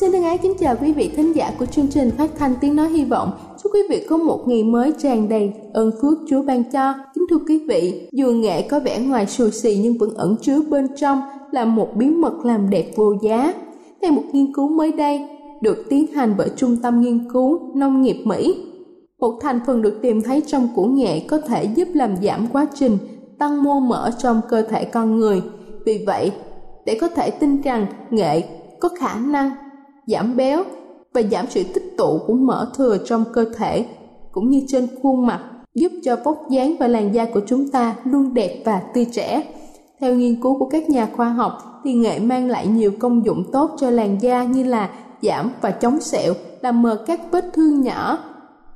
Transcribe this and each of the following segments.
Xin thân ái kính chào quý vị thính giả của chương trình phát thanh tiếng nói hy vọng. Chúc quý vị có một ngày mới tràn đầy ơn phước Chúa ban cho. Kính thưa quý vị, dù nghệ có vẻ ngoài xù xì nhưng vẫn ẩn chứa bên trong là một bí mật làm đẹp vô giá. Theo một nghiên cứu mới đây, được tiến hành bởi Trung tâm Nghiên cứu Nông nghiệp Mỹ, một thành phần được tìm thấy trong củ nghệ có thể giúp làm giảm quá trình tăng mô mỡ trong cơ thể con người. Vì vậy, để có thể tin rằng nghệ có khả năng giảm béo và giảm sự tích tụ của mỡ thừa trong cơ thể cũng như trên khuôn mặt giúp cho vóc dáng và làn da của chúng ta luôn đẹp và tươi trẻ. Theo nghiên cứu của các nhà khoa học thì nghệ mang lại nhiều công dụng tốt cho làn da như là giảm và chống sẹo, làm mờ các vết thương nhỏ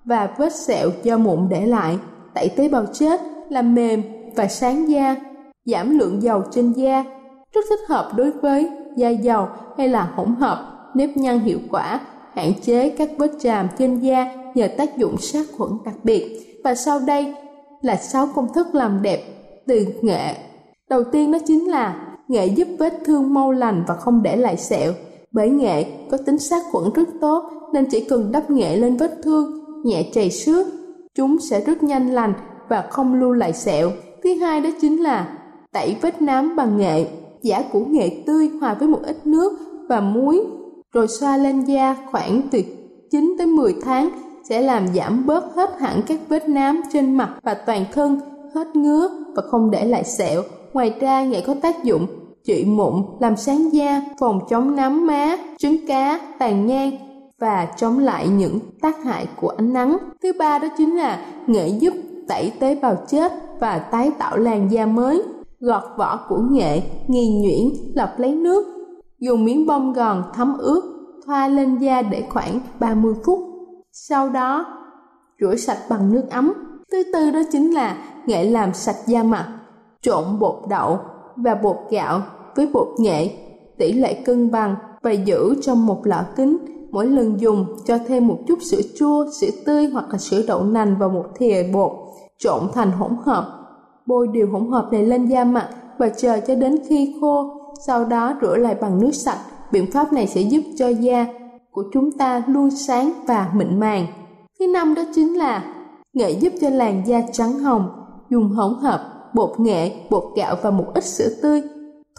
và vết sẹo do mụn để lại, tẩy tế bào chết, làm mềm và sáng da, giảm lượng dầu trên da, rất thích hợp đối với da dầu hay là hỗn hợp nếp nhăn hiệu quả, hạn chế các vết tràm trên da nhờ tác dụng sát khuẩn đặc biệt. Và sau đây là 6 công thức làm đẹp từ nghệ. Đầu tiên đó chính là nghệ giúp vết thương mau lành và không để lại sẹo. Bởi nghệ có tính sát khuẩn rất tốt nên chỉ cần đắp nghệ lên vết thương, nhẹ chảy xước, chúng sẽ rất nhanh lành và không lưu lại sẹo. Thứ hai đó chính là tẩy vết nám bằng nghệ. Giả củ nghệ tươi hòa với một ít nước và muối rồi xoa lên da khoảng từ 9 tới 10 tháng sẽ làm giảm bớt hết hẳn các vết nám trên mặt và toàn thân, hết ngứa và không để lại sẹo. Ngoài ra, nghệ có tác dụng trị mụn, làm sáng da, phòng chống nám má, trứng cá, tàn nhang và chống lại những tác hại của ánh nắng. Thứ ba đó chính là nghệ giúp tẩy tế bào chết và tái tạo làn da mới. Gọt vỏ của nghệ, nghi nhuyễn, lọc lấy nước, dùng miếng bông gòn thấm ướt, thoa lên da để khoảng 30 phút. Sau đó, rửa sạch bằng nước ấm. Thứ tư đó chính là nghệ làm sạch da mặt. Trộn bột đậu và bột gạo với bột nghệ, tỷ lệ cân bằng và giữ trong một lọ kính. Mỗi lần dùng cho thêm một chút sữa chua, sữa tươi hoặc là sữa đậu nành vào một thìa bột, trộn thành hỗn hợp. Bôi điều hỗn hợp này lên da mặt và chờ cho đến khi khô sau đó rửa lại bằng nước sạch. Biện pháp này sẽ giúp cho da của chúng ta luôn sáng và mịn màng. Thứ năm đó chính là nghệ giúp cho làn da trắng hồng, dùng hỗn hợp bột nghệ, bột gạo và một ít sữa tươi.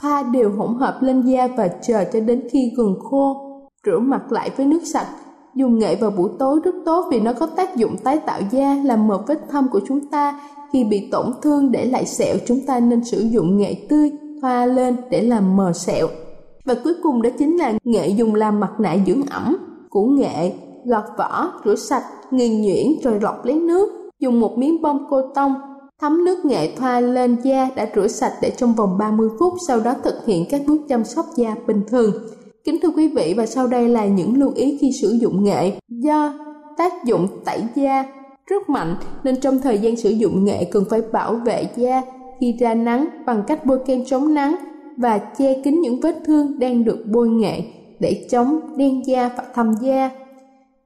Thoa đều hỗn hợp lên da và chờ cho đến khi gần khô. Rửa mặt lại với nước sạch. Dùng nghệ vào buổi tối rất tốt vì nó có tác dụng tái tạo da, làm mờ vết thâm của chúng ta. Khi bị tổn thương để lại sẹo, chúng ta nên sử dụng nghệ tươi thoa lên để làm mờ sẹo. Và cuối cùng đó chính là nghệ dùng làm mặt nạ dưỡng ẩm. Củ nghệ gọt vỏ, rửa sạch, nghiền nhuyễn rồi lọc lấy nước. Dùng một miếng bông cô tông thấm nước nghệ thoa lên da đã rửa sạch để trong vòng 30 phút sau đó thực hiện các bước chăm sóc da bình thường. Kính thưa quý vị và sau đây là những lưu ý khi sử dụng nghệ do tác dụng tẩy da rất mạnh nên trong thời gian sử dụng nghệ cần phải bảo vệ da khi ra nắng bằng cách bôi kem chống nắng và che kín những vết thương đang được bôi nghệ để chống đen da và thâm da.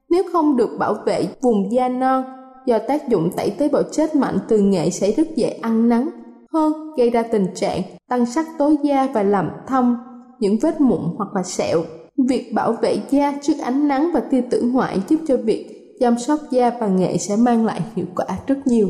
Nếu không được bảo vệ vùng da non do tác dụng tẩy tế bào chết mạnh từ nghệ sẽ rất dễ ăn nắng, hơn gây ra tình trạng tăng sắc tố da và làm thâm những vết mụn hoặc là sẹo. Việc bảo vệ da trước ánh nắng và tia tử ngoại giúp cho việc chăm sóc da bằng nghệ sẽ mang lại hiệu quả rất nhiều.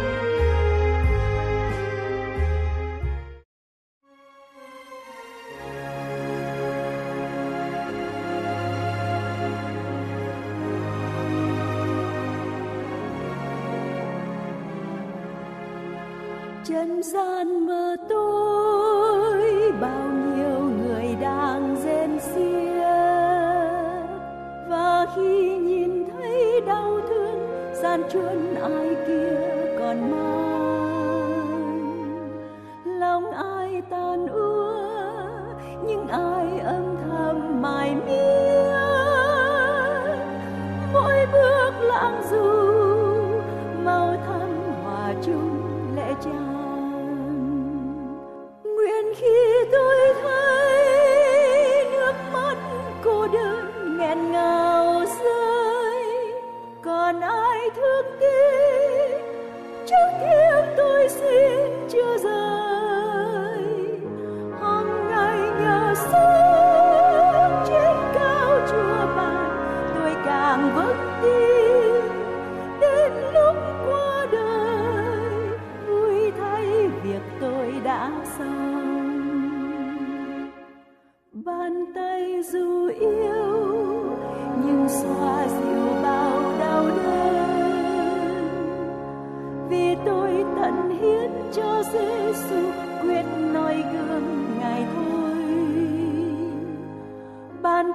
Lãng du màu thắm hòa chung lễ trao.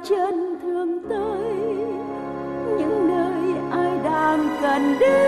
Chân thương tới. Những nơi ai đang cần đến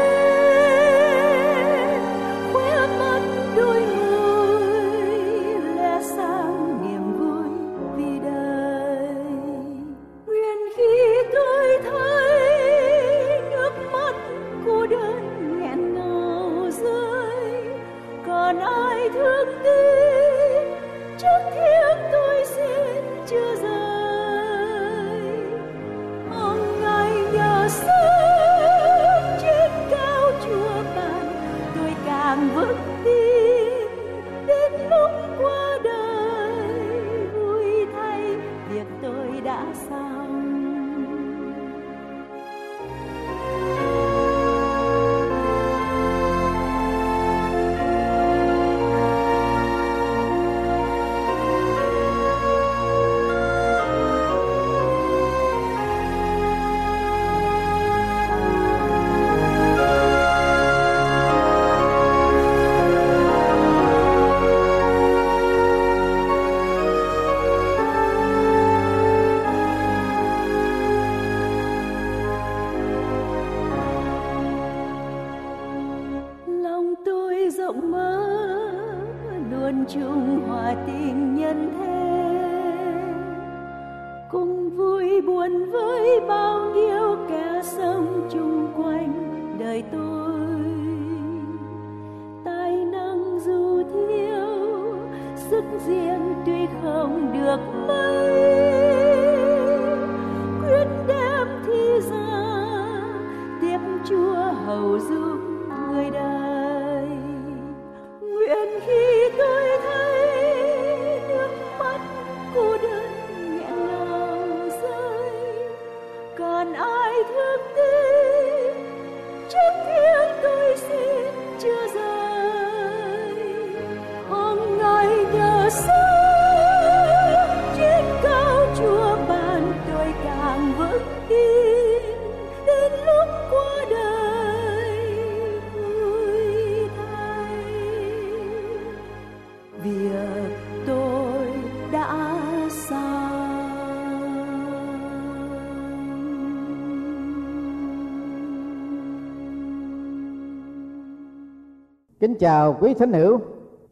Kính chào quý thính hữu,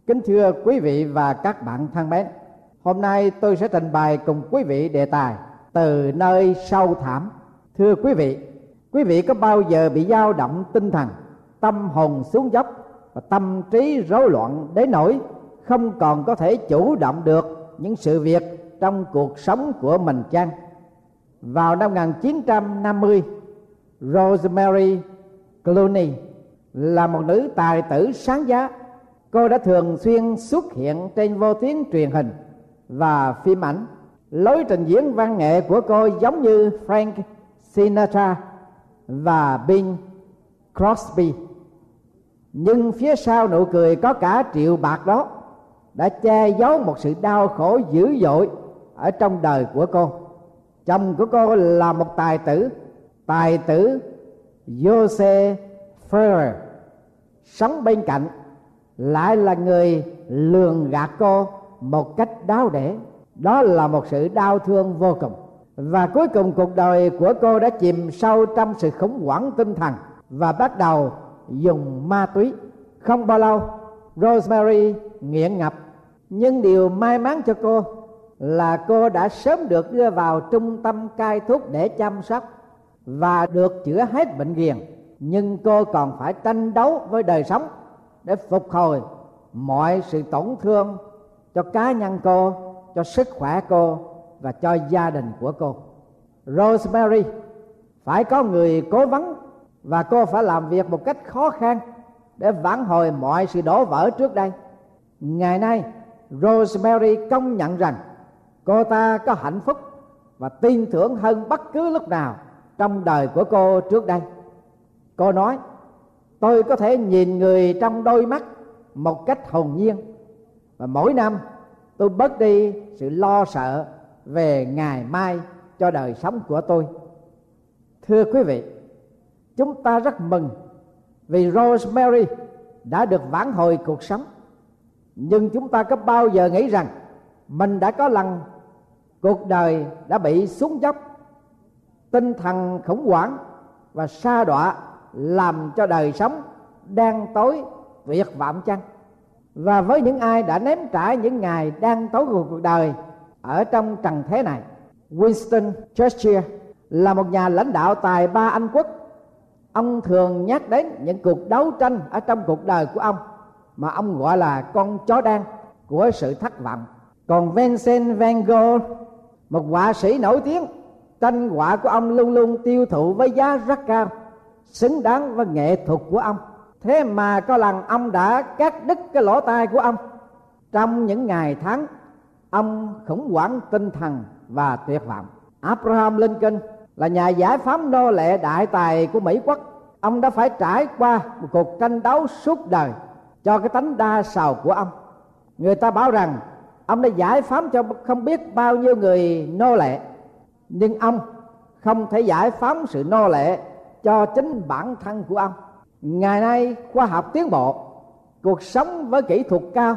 kính thưa quý vị và các bạn thân mến. Hôm nay tôi sẽ trình bày cùng quý vị đề tài từ nơi sâu thẳm. Thưa quý vị, quý vị có bao giờ bị dao động tinh thần, tâm hồn xuống dốc và tâm trí rối loạn đến nỗi không còn có thể chủ động được những sự việc trong cuộc sống của mình chăng? Vào năm 1950, Rosemary Clooney là một nữ tài tử sáng giá. Cô đã thường xuyên xuất hiện trên vô tuyến truyền hình và phim ảnh. Lối trình diễn văn nghệ của cô giống như frank sinatra và bing crosby. Nhưng phía sau nụ cười có cả triệu bạc đó đã che giấu một sự đau khổ dữ dội ở trong đời của cô. Chồng của cô là một tài tử tài tử Jose Ferrer sống bên cạnh, lại là người lường gạt cô một cách đau đẻ đó là một sự đau thương vô cùng. Và cuối cùng cuộc đời của cô đã chìm sâu trong sự khủng hoảng tinh thần và bắt đầu dùng ma túy. Không bao lâu, rosemary nghiện ngập. Nhưng điều may mắn cho cô là cô đã sớm được đưa vào trung tâm cai thuốc để chăm sóc và được chữa hết bệnh ghiền nhưng cô còn phải tranh đấu với đời sống để phục hồi mọi sự tổn thương cho cá nhân cô, cho sức khỏe cô và cho gia đình của cô. Rosemary, phải có người cố vấn và cô phải làm việc một cách khó khăn để vãn hồi mọi sự đổ vỡ trước đây. Ngày nay, rosemary công nhận rằng cô ta có hạnh phúc và tin tưởng hơn bất cứ lúc nào trong đời của cô trước đây cô nói, tôi có thể nhìn người trong đôi mắt một cách hồn nhiên. Và mỗi năm, tôi bớt đi sự lo sợ về ngày mai cho đời sống của tôi. Thưa quý vị, chúng ta rất mừng vì rosemary đã được vãn hồi cuộc sống. Nhưng chúng ta có bao giờ nghĩ rằng mình đã có lần cuộc đời đã bị xuống dốc, tinh thần khủng hoảng và sa đọa làm cho đời sống đang tối tuyệt vọng chăng? Và với những ai đã ném trải những ngày đang tối của cuộc đời ở trong trần thế này, Winston Churchill là một nhà lãnh đạo tài ba Anh quốc. Ông thường nhắc đến những cuộc đấu tranh ở trong cuộc đời của ông, mà ông gọi là con chó đen của sự thất vọng. Còn Vincent van Gogh, một họa sĩ nổi tiếng, tranh họa của ông luôn luôn tiêu thụ với giá rất cao xứng đáng với nghệ thuật của ông. Thế mà có lần ông đã cắt đứt cái lỗ tai của ông. Trong những ngày tháng, ông khủng hoảng tinh thần và tuyệt vọng. Abraham lincoln là nhà giải phóng nô lệ đại tài của mỹ quốc. Ông đã phải trải qua một cuộc tranh đấu suốt đời cho cái tánh đa sầu của ông. Người ta bảo rằng ông đã giải phóng cho không biết bao nhiêu người nô lệ, nhưng ông không thể giải phóng sự nô lệ cho chính bản thân của ông. Ngày nay, khoa học tiến bộ, cuộc sống với kỹ thuật cao,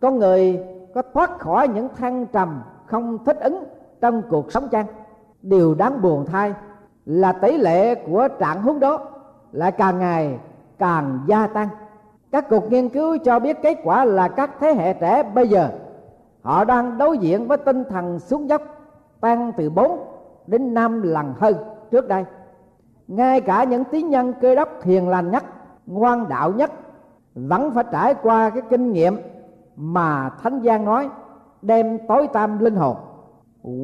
con người có thoát khỏi những thăng trầm không thích ứng trong cuộc sống chăng? Điều đáng buồn thay là tỷ lệ của trạng huống đó lại càng ngày càng gia tăng. Các cuộc nghiên cứu cho biết kết quả là các thế hệ trẻ bây giờ, họ đang đối diện với tinh thần xuống dốc tăng từ 4 đến 5 lần hơn trước đây ngay cả những tín nhân cơ đốc thiền lành nhất, ngoan đạo nhất, vẫn phải trải qua cái kinh nghiệm mà thánh giang nói, đem tối tăm linh hồn,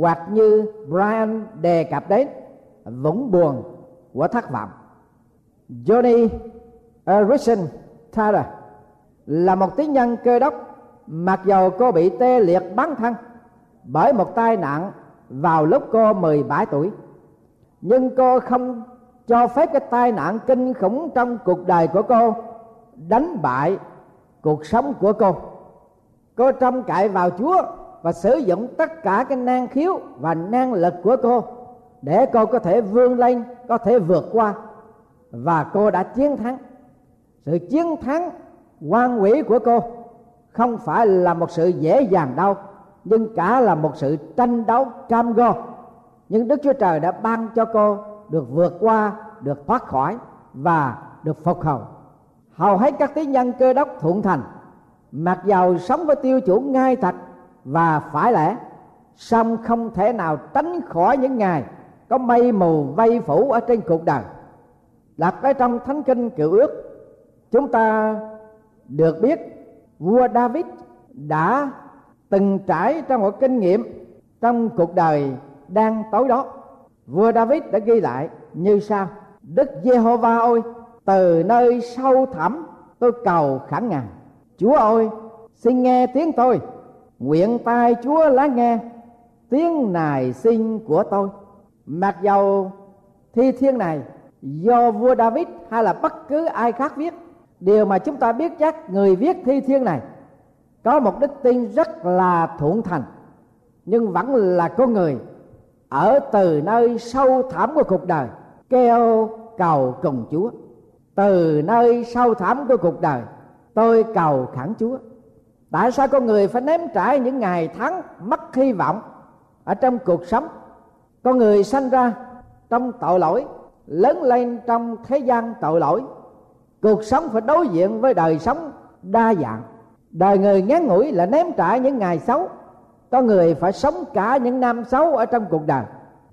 hoặc như Brian đề cập đến, vũng buồn của thất vọng. Johnny Erickson Tyler là một tín nhân cơ đốc, mặc dầu cô bị tê liệt bắn thân bởi một tai nạn vào lúc cô 17 tuổi, nhưng cô không cho phép cái tai nạn kinh khủng trong cuộc đời của cô đánh bại cuộc sống của cô. Cô trông cậy vào chúa và sử dụng tất cả cái năng khiếu và năng lực của cô để cô có thể vươn lên, có thể vượt qua. Và cô đã chiến thắng. Sự chiến thắng quan quỷ của cô không phải là một sự dễ dàng đâu, nhưng cả là một sự tranh đấu cam go. Nhưng đức chúa trời đã ban cho cô được vượt qua, được thoát khỏi và được phục hồi. Hầu hết các tín nhân cơ đốc thuận thành, mặc dầu sống với tiêu chuẩn ngay thật và phải lẽ, song không thể nào tránh khỏi những ngày có mây mù vây phủ ở trên cuộc đời. Đặt ở trong thánh kinh cựu ước, chúng ta được biết vua david đã từng trải trong một kinh nghiệm trong cuộc đời đang tối đó vua david đã ghi lại, như sau. Đức giê-hô-va ơi từ nơi sâu thẳm tôi cầu khẩn ngài chúa ơi xin nghe tiếng tôi. Nguyện tai chúa lắng nghe tiếng nài xin của tôi. Mặc dầu thi thiên này, do vua david hay là bất cứ ai khác viết, điều mà chúng ta biết chắc người viết thi thiên này, có một đức tin rất là thuận thành, nhưng vẫn là con người ở từ nơi sâu thẳm của cuộc đời, kêu cầu cùng chúa. Từ nơi sâu thẳm của cuộc đời, tôi cầu khẳng chúa. Tại sao con người phải nếm trải những ngày tháng mất hy vọng ở trong cuộc sống? Con người sanh ra trong tội lỗi, lớn lên trong thế gian tội lỗi. Cuộc sống phải đối diện với đời sống đa dạng. Đời người ngắn ngủi là ném trải những ngày xấu có người phải sống cả những năm xấu ở trong cuộc đời.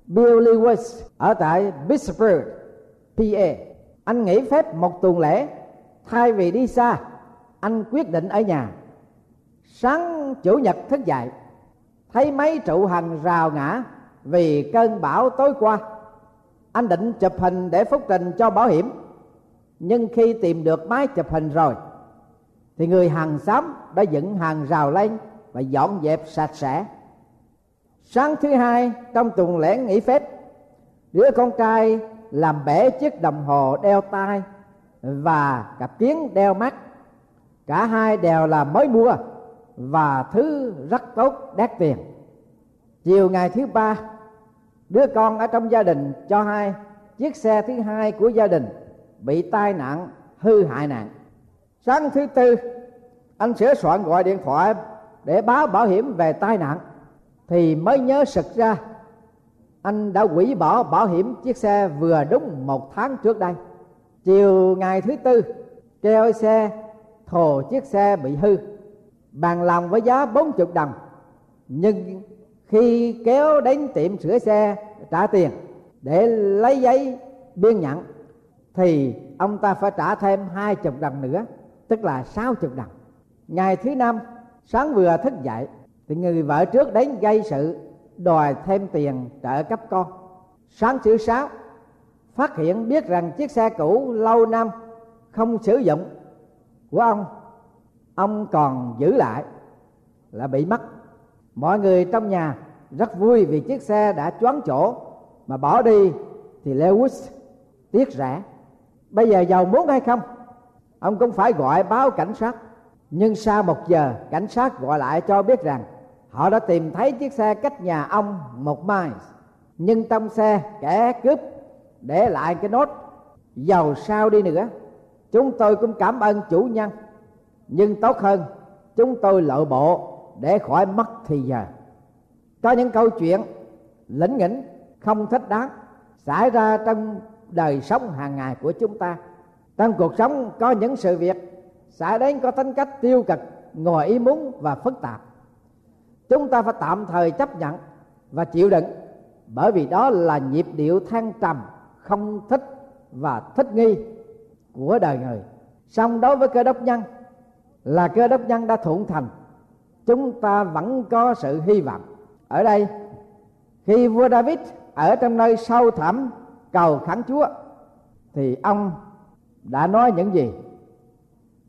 Bill Lewis ở tại Pittsburgh PA anh nghỉ phép một tuần lễ, thay vì đi xa. Anh quyết định ở nhà. Sáng chủ nhật thức dậy, thấy mấy trụ hành rào ngã vì cơn bão tối qua. Anh định chụp hình để phúc trình cho bảo hiểm, nhưng khi tìm được máy chụp hình rồi, thì người hàng xóm đã dựng hàng rào lên và dọn dẹp sạch sẽ. Sáng thứ hai, trong tuần lễ nghỉ phép, đứa con trai làm bể chiếc đồng hồ đeo tay và cặp kiến đeo mắt. Cả hai đều là mới mua và thứ rất tốt, đắt tiền. Chiều ngày thứ ba, đứa con ở trong gia đình cho hai chiếc xe thứ hai của gia đình bị tai nạn, hư hại nặng sáng thứ tư, anh sửa soạn gọi điện thoại để báo bảo hiểm về tai nạn, thì mới nhớ sực ra, anh đã hủy bỏ bảo hiểm chiếc xe vừa đúng một tháng trước đây. Chiều ngày thứ tư kêu xe thồ chiếc xe bị hư, bàn lòng với giá bốn chục đồng. Nhưng khi kéo đến tiệm sửa xe trả tiền để lấy giấy biên nhận, thì ông ta phải trả thêm hai chục đồng nữa, tức là sáu chục đồng. Ngày thứ năm sáng vừa thức dậy, thì người vợ trước đến gây sự, đòi thêm tiền trợ cấp con. Sáng thứ sáu, phát hiện biết rằng chiếc xe cũ lâu năm không sử dụng của ông. Ông còn giữ lại là bị mất. Mọi người trong nhà rất vui vì chiếc xe đã choáng chỗ, mà bỏ đi thì Lewis tiếc rẻ. Bây giờ giàu muốn hay không? Ông cũng phải gọi báo cảnh sát nhưng sau một giờ, cảnh sát gọi lại cho biết rằng, họ đã tìm thấy chiếc xe cách nhà ông một mile nhưng trong xe kẻ cướp để lại cái nốt giàu sao đi nữa, chúng tôi cũng cảm ơn chủ nhân. Nhưng tốt hơn, chúng tôi lội bộ để khỏi mất thì giờ. Có những câu chuyện lĩnh nghỉnh không thích đáng, xảy ra trong đời sống hàng ngày của chúng ta. Trong cuộc sống có những sự việc sẽ đến có tính cách tiêu cực ngoài ý muốn và phức tạp. Chúng ta phải tạm thời chấp nhận và chịu đựng, bởi vì đó là nhịp điệu thăng trầm, không thích và thích nghi của đời người. Song đối với cơ đốc nhân, là cơ đốc nhân đã thuận thành, chúng ta vẫn có sự hy vọng. Ở đây, khi vua david ở trong nơi sâu thẳm cầu khẩn chúa, thì ông đã nói những gì?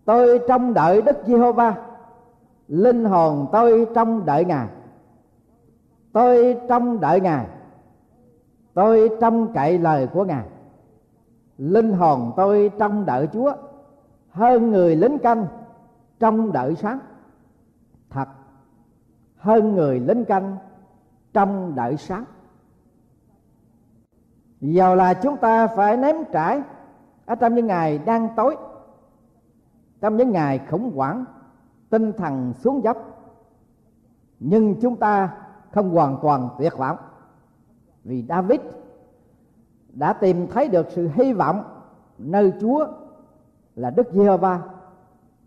Tôi trông đợi đức giê-hô-va. Linh hồn tôi trông đợi ngài. Tôi trông đợi ngài. Tôi trông cậy lời của ngài. Linh hồn tôi trông đợi chúa. Hơn người lính canh trông đợi sáng. Thật, hơn người lính canh trong đợi sáng. Dầu là chúng ta phải ném trải, ở trong những ngày đang tối trong những ngày khủng hoảng, tinh thần xuống dốc. Nhưng chúng ta không hoàn toàn tuyệt vọng. Vì David đã tìm thấy được sự hy vọng nơi Chúa là Đức giê va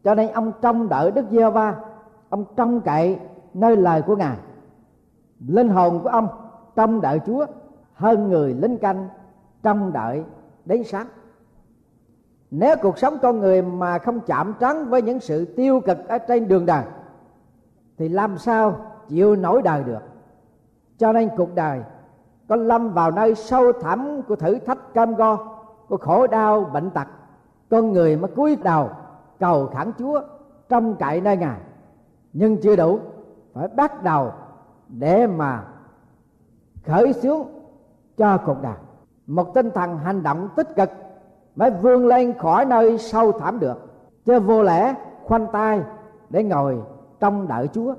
cho nên ông trông đợi Đức giê va ông trông cậy nơi lời của Ngài. Linh hồn của ông trông đợi Chúa hơn người lính canh trông đợi đến sáng nếu cuộc sống con người mà không chạm trán với những sự tiêu cực ở trên đường đời, thì làm sao chịu nổi đời được? Cho nên cuộc đời có lâm vào nơi sâu thẳm của thử thách cam go, của khổ đau bệnh tật. Con người mới cúi đầu cầu khẩn chúa trong cậy nơi ngài. Nhưng chưa đủ, phải bắt đầu để mà khởi xướng cho cuộc đời. Một tinh thần hành động tích cực mới vươn lên khỏi nơi sâu thẳm được. Chứ vô lẽ khoanh tay để ngồi trong đợi chúa.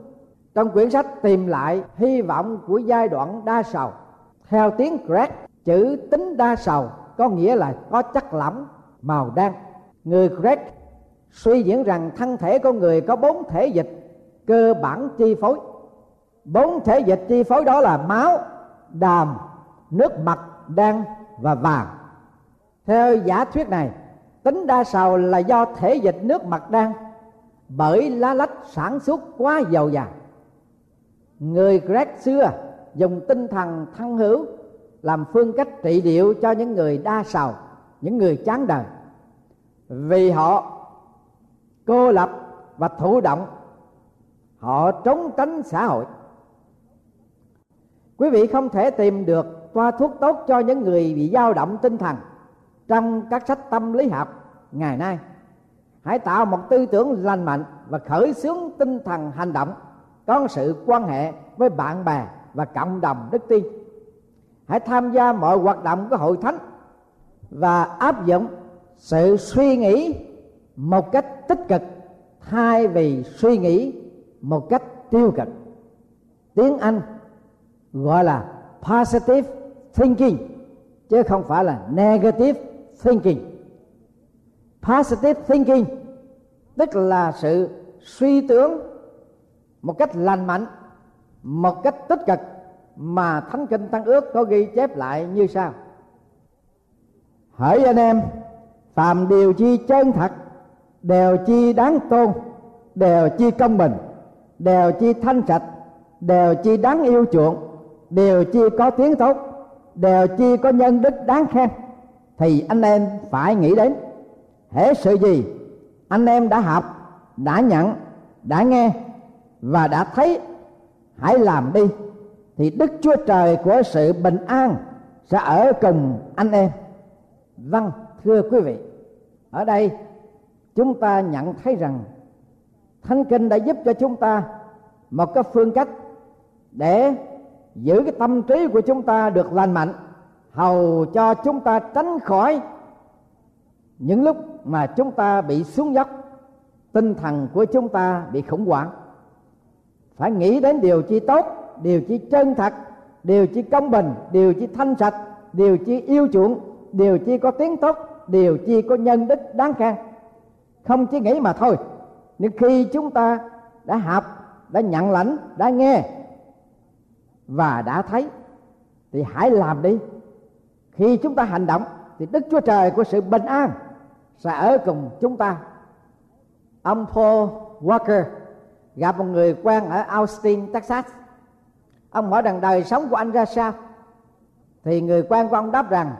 Trong quyển sách tìm lại hy vọng của giai đoạn đa sầu, theo tiếng Greg chữ tính đa sầu có nghĩa là có chất lỏng, màu đen. Người Greg suy diễn rằng thân thể con người có bốn thể dịch, cơ bản chi phối. Bốn thể dịch chi phối đó là máu, đàm, nước mặt, đen và vàng theo giả thuyết này, tính đa sầu là do thể dịch nước mặt đang bởi lá lách sản xuất quá dầu dàng người Greg xưa dùng tinh thần thân hữu làm phương cách trị liệu cho những người đa sầu, những người chán đời. Vì họ cô lập và thụ động, họ trốn tránh xã hội. Quý vị không thể tìm được toa thuốc tốt cho những người bị dao động tinh thần trong các sách tâm lý học ngày nay. Hãy tạo một tư tưởng lành mạnh và khởi xướng tinh thần hành động, có sự quan hệ với bạn bè và cộng đồng đức tin. Hãy tham gia mọi hoạt động của hội thánh và áp dụng sự suy nghĩ một cách tích cực, thay vì suy nghĩ một cách tiêu cực. Tiếng anh gọi là positive thinking, chứ không phải là negative thinking. Positive thinking, tức là sự suy tưởng một cách lành mạnh, một cách tích cực mà thánh kinh tăng ước có ghi chép lại như sau. Hỡi anh em, phàm điều chi chân thật, đều chi đáng tôn, đều chi công bình, đều chi thanh sạch, đều chi đáng yêu chuộng, đều chi có tiếng tốt, đều chi có nhân đức đáng khen thì anh em phải nghĩ đến hễ sự gì anh em đã học, đã nhận, đã nghe và đã thấy. Hãy làm đi, thì đức chúa trời của sự bình an sẽ ở cùng anh em. Vâng thưa quý vị, ở đây chúng ta nhận thấy rằng thánh kinh đã giúp cho chúng ta một cái phương cách để giữ cái tâm trí của chúng ta được lành mạnh hầu cho chúng ta tránh khỏi những lúc mà chúng ta bị xuống dốc, tinh thần của chúng ta bị khủng hoảng. Phải nghĩ đến điều chi tốt, điều chi chân thật, điều chi công bình, điều chi thanh sạch, điều chi yêu chuộng, điều chi có tiếng tốt, điều chi có nhân đức đáng khen. Không chỉ nghĩ mà thôi, nhưng khi chúng ta đã học, đã nhận lãnh, đã nghe và đã thấy, thì hãy làm đi khi chúng ta hành động, thì đức chúa trời của sự bình an sẽ ở cùng chúng ta. Ông paul walker gặp một người quen ở austin, texas. Ông hỏi rằng đời sống của anh ra sao? Thì người quen của ông đáp rằng,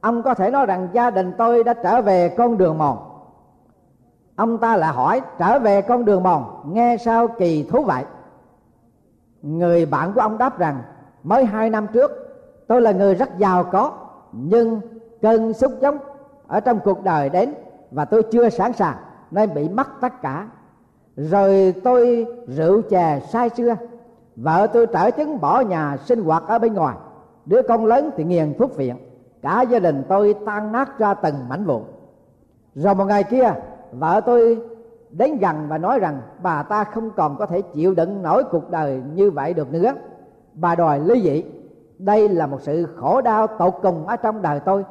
ông có thể nói rằng gia đình tôi đã trở về con đường mòn. Ông ta lại hỏi, trở về con đường mòn, nghe sao kỳ thú vậy? Người bạn của ông đáp rằng, mới hai năm trước, tôi là người rất giàu có nhưng cơn xúc giống ở trong cuộc đời đến và tôi chưa sẵn sàng, nên bị mất tất cả. Rồi tôi rượu chè say xưa vợ tôi trở chứng bỏ nhà sinh hoạt ở bên ngoài. Đứa con lớn thì nghiền thuốc viện, cả gia đình tôi tan nát ra từng mảnh vụn. Rồi một ngày kia, vợ tôi đến gần và nói rằng, bà ta không còn có thể chịu đựng nổi cuộc đời như vậy được nữa. Bà đòi ly dị đây là một sự khổ đau tột cùng ở trong đời tôi.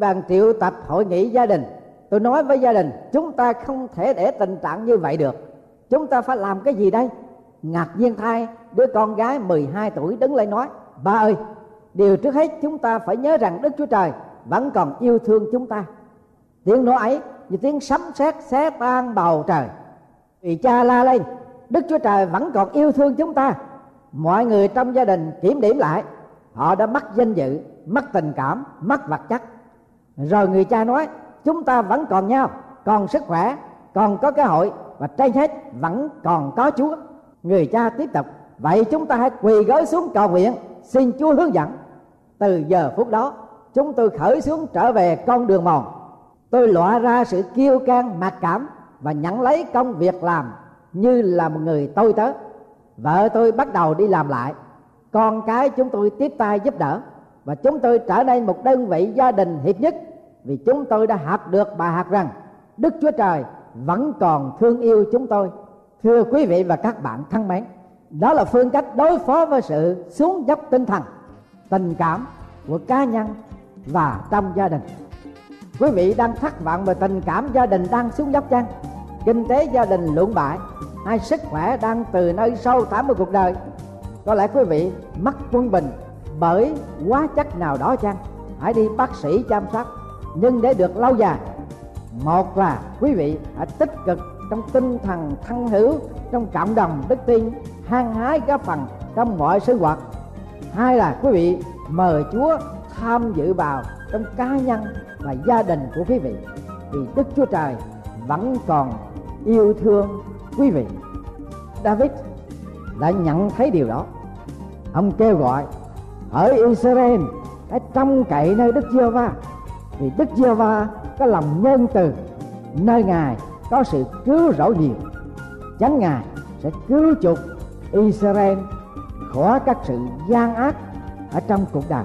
Bàn triệu tập hội nghị gia đình. Tôi nói với gia đình, chúng ta không thể để tình trạng như vậy được. Chúng ta phải làm cái gì đây? Ngạc nhiên thay, đứa con gái 12 tuổi đứng lên nói, ba ơi, điều trước hết chúng ta phải nhớ rằng đức chúa trời vẫn còn yêu thương chúng ta. Tiếng nói ấy như tiếng sấm sét xé tan bầu trời. Vì cha la lên, đức chúa trời vẫn còn yêu thương chúng ta mọi người trong gia đình kiểm điểm lại. Họ đã mất danh dự mất tình cảm mất vật chất. Rồi người cha nói chúng ta vẫn còn nhau còn sức khỏe còn có cơ hội và trên hết vẫn còn có chúa. Người cha tiếp tục vậy chúng ta hãy quỳ gối xuống cầu nguyện xin chúa hướng dẫn. Từ giờ phút đó chúng tôi khởi xuống trở về con đường mòn. Tôi loại ra sự kiêu can, mặc cảm và nhận lấy công việc làm như là một người tôi tớ vợ tôi bắt đầu đi làm lại. Con cái chúng tôi tiếp tay giúp đỡ. Và chúng tôi trở nên một đơn vị gia đình hiệp nhất. Vì chúng tôi đã học được bài học rằng, đức chúa trời vẫn còn thương yêu chúng tôi. Thưa quý vị và các bạn thân mến, đó là phương cách đối phó với sự xuống dốc tinh thần, tình cảm của cá nhân và trong gia đình. Quý vị đang thất vọng về tình cảm gia đình đang xuống dốc chăng? Kinh tế gia đình lụng bại hay sức khỏe đang từ nơi sâu thẳm của cuộc đời. Có lẽ quý vị mất quân bình bởi quá chất nào đó chăng? Hãy đi bác sĩ chăm sóc. Nhưng để được lâu dài, một là quý vị hãy tích cực trong tinh thần thân hữu, trong cộng đồng đức tin, hăng hái góp phần trong mọi sinh hoạt. Hai là quý vị mời chúa tham dự vào trong cá nhân và gia đình của quý vị. Vì đức chúa trời vẫn còn yêu thương quý vị, david đã nhận thấy điều đó. Ông kêu gọi, ở israel, hãy trông cậy nơi đức giê va vì đức giê va có lòng nhân từ, nơi ngài có sự cứu rỗi nhiều. Chánh ngài sẽ cứu chuộc israel khỏi các sự gian ác ở trong cuộc đời.